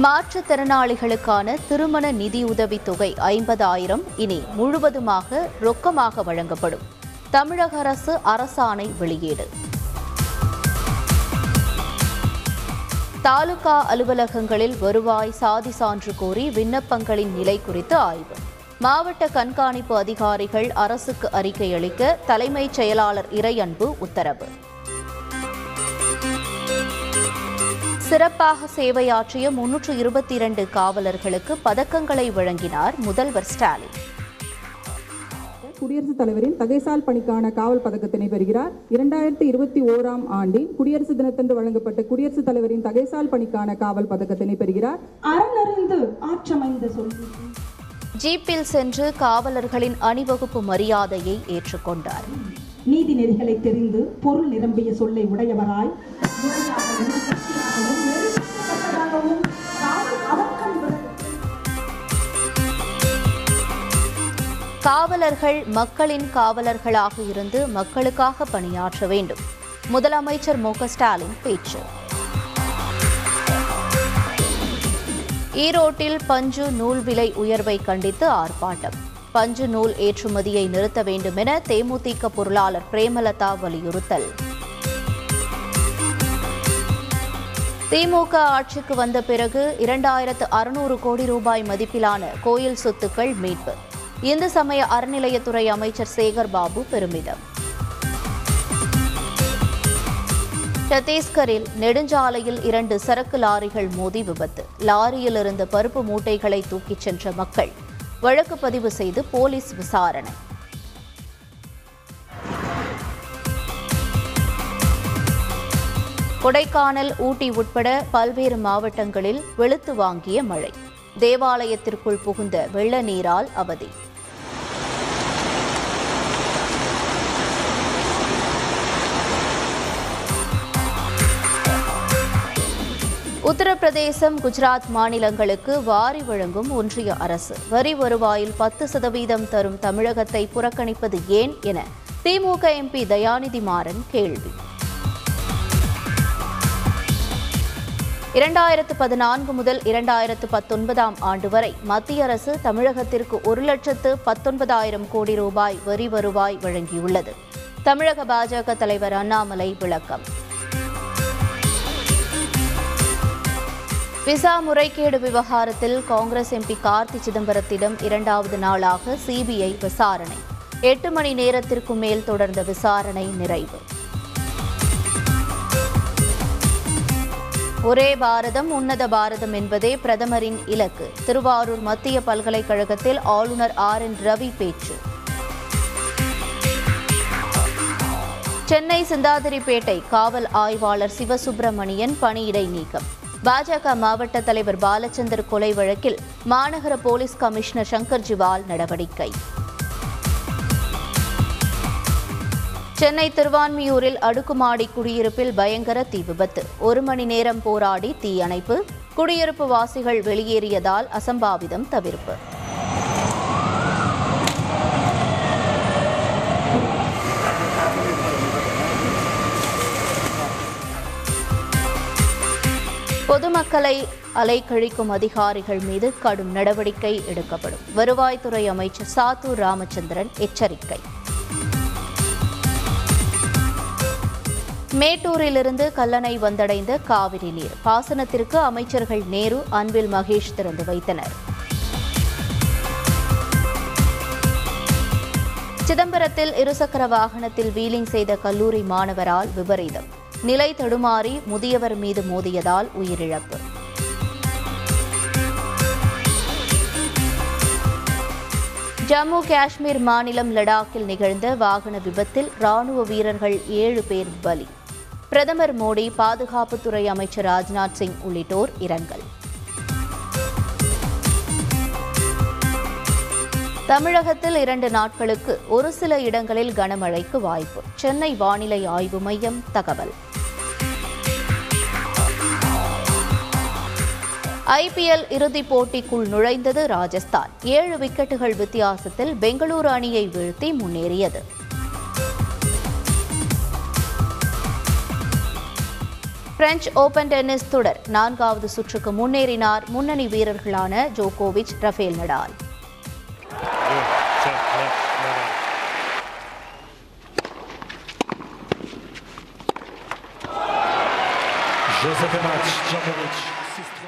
மாற்றுத்திறனாளிகளுக்கான திருமண நிதியுதவி தொகை ஐம்பதாயிரம் இனி முழுவதுமாக ரொக்கமாக வழங்கப்படும். தமிழக அரசு அரசாணை வெளியீடு. தாலுகா அலுவலகங்களில் வருவாய் சாதி சான்று கோரி விண்ணப்பங்களின் நிலை குறித்து ஆய்வு. மாவட்ட கண்காணிப்பு அதிகாரிகள் அரசுக்கு அறிக்கை அளிக்க தலைமைச் செயலாளர் இறையன்பு உத்தரவு. சிறப்பாக சேவையாற்றிய முன்னூற்று இருபத்தி இரண்டு காவலர்களுக்கு பதக்கங்களை வழங்கினார் முதல்வர் ஸ்டாலின். குடியரசுத் தலைவரின் தகைசால் பணிக்கான காவல் பதக்கத்தினை பெறுகிறார். இரண்டாயிரத்தி இருபத்தி ஓராம் ஆண்டின் குடியரசு தினத்தன்று வழங்கப்பட்ட குடியரசுத் தலைவரின் தகைசால் பணிக்கான காவல் பதக்கத்தினை பெறுகிறார். ஆற்றமைந்த ஜீப்பில் சென்று காவலர்களின் அணிவகுப்பு மரியாதையை ஏற்றுக்கொண்டார். நீதி நெறிகளை தெரிந்து பொருள் நிரம்பிய சொல்லை உடையவராய். காவலர்கள் மக்களின் காவலர்களாக இருந்து மக்களுக்காக பணியாற்ற வேண்டும். முதலமைச்சர் மு ஸ்டாலின் பேச்சு. ஈரோட்டில் பஞ்சு நூல் விலை உயர்வை கண்டித்து ஆர்ப்பாட்டம். பஞ்சு நூல் ஏற்றுமதியை நிறுத்த வேண்டும் என தேமுதிக பொருளாளர் பிரேமலதா வலியுறுத்தல். திமுக ஆட்சிக்கு வந்த பிறகு இரண்டாயிரத்து அறுநூறு கோடி ரூபாய் மதிப்பிலான கோயில் சொத்துக்கள் மீட்பு. இந்து சமய அறநிலையத்துறை அமைச்சர் சேகர் பாபு பெருமிதம். சத்தீஸ்கரில் நெடுஞ்சாலையில் இரண்டு சரக்கு லாரிகள் மோதி விபத்து. லாரியில் இருந்த பருப்பு மூட்டைகளை தூக்கிச் சென்ற மக்கள். வழக்கு பதிவு செய்து போலீஸ் விசாரணை. கொடைக்கானல் ஊட்டி உட்பட பல்வேறு மாவட்டங்களில் வெளுத்து வாங்கிய மழை. தேவாலயத்திற்குள் புகுந்த வெள்ள நீரால் அவதி. உத்தரப்பிரதேசம் குஜராத் மாநிலங்களுக்கு வாரி வழங்கும் ஒன்றிய அரசு. வரி வருவாயில் பத்து சதவீதம் தரும் தமிழகத்தை புறக்கணிப்பது ஏன் என திமுக எம்பி தயாநிதி மாறன் கேள்வி. இரண்டாயிரத்து பதினான்கு முதல் இரண்டாயிரத்து பத்தொன்பதாம் ஆண்டு வரை மத்திய அரசு தமிழகத்திற்கு ஒரு லட்சத்து பத்தொன்பதாயிரம் கோடி ரூபாய் வரி வருவாய் வழங்கியுள்ளது. தமிழக பாஜக தலைவர் அண்ணாமலை விளக்கம். விசா முறைகேடு விவகாரத்தில் காங்கிரஸ் எம்பி கார்த்தி சிதம்பரத்திடம் இரண்டாவது நாளாக சிபிஐ விசாரணை. எட்டு மணி நேரத்திற்கு மேல் தொடர்ந்த விசாரணை நிறைவு. ஒரே பாரதம் உன்னத பாரதம் என்பதே பிரதமரின் இலக்கு. திருவாரூர் மத்திய பல்கலைக்கழகத்தில் ஆளுநர் ஆர் என் ரவி பேச்சு. சென்னை சிந்தாதிரிப்பேட்டை காவல் ஆய்வாளர் சிவசுப்பிரமணியன் பணியிடை நீக்கம். பாஜக மாவட்ட தலைவர் பாலச்சந்தர் கொலை வழக்கில் மாநகர போலீஸ் கமிஷனர் சங்கர் ஜிவால் நடவடிக்கை. சென்னை திருவான்மியூரில் அடுக்குமாடி குடியிருப்பில் பயங்கர தீ விபத்து. ஒரு மணி நேரம் போராடி தீயணைப்பு. குடியிருப்பு வாசிகள் வெளியேறியதால் அசம்பாவிதம் தவிர்ப்பு. பொதுமக்களை அலைக்கழிக்கும் அதிகாரிகள் மீது கடும் நடவடிக்கை எடுக்கப்படும். வருவாய்த்துறை அமைச்சர் சாத்தூர் ராமச்சந்திரன் எச்சரிக்கை. மேட்டூரிலிருந்து கல்லணை வந்தடைந்த காவிரி நீர். பாசனத்திற்கு அமைச்சர்கள் நேரு அன்பில் மகேஷ் திறந்து வைத்தனர். சிதம்பரத்தில் இருசக்கர வாகனத்தில் வீலிங் செய்த கல்லூரி மாணவரால் விபரீதம். நிலை தடுமாறி முதியவர் மீது மோதியதால் உயிரிழப்பு. ஜம்மு காஷ்மீர் மாநிலம் லடாக்கில் நிகழ்ந்த வாகன விபத்தில் ராணுவ வீரர்கள் ஏழு பேர் பலி. பிரதமர் மோடி பாதுகாப்புத்துறை அமைச்சர் ராஜ்நாத் சிங் உள்ளிட்டோர் இரங்கல். தமிழகத்தில் இரண்டு நாட்களுக்கு ஒரு சில இடங்களில் கனமழைக்கு வாய்ப்பு. சென்னை வானிலை ஆய்வு மையம் தகவல். ஐபிஎல் இறுதிப் போட்டிக்குள் நுழைந்தது ராஜஸ்தான். ஏழு விக்கெட்டுகள் வித்தியாசத்தில் பெங்களூரு அணியை வீழ்த்தி முன்னேறியது. பிரெஞ்சு ஓபன் டென்னிஸ் தொடர் நான்காவது சுற்றுக்கு முன்னேறினார் முன்னணி வீரர்களான ஜோகோவிச் Rafael Nadal. Joseph match, Djokovic.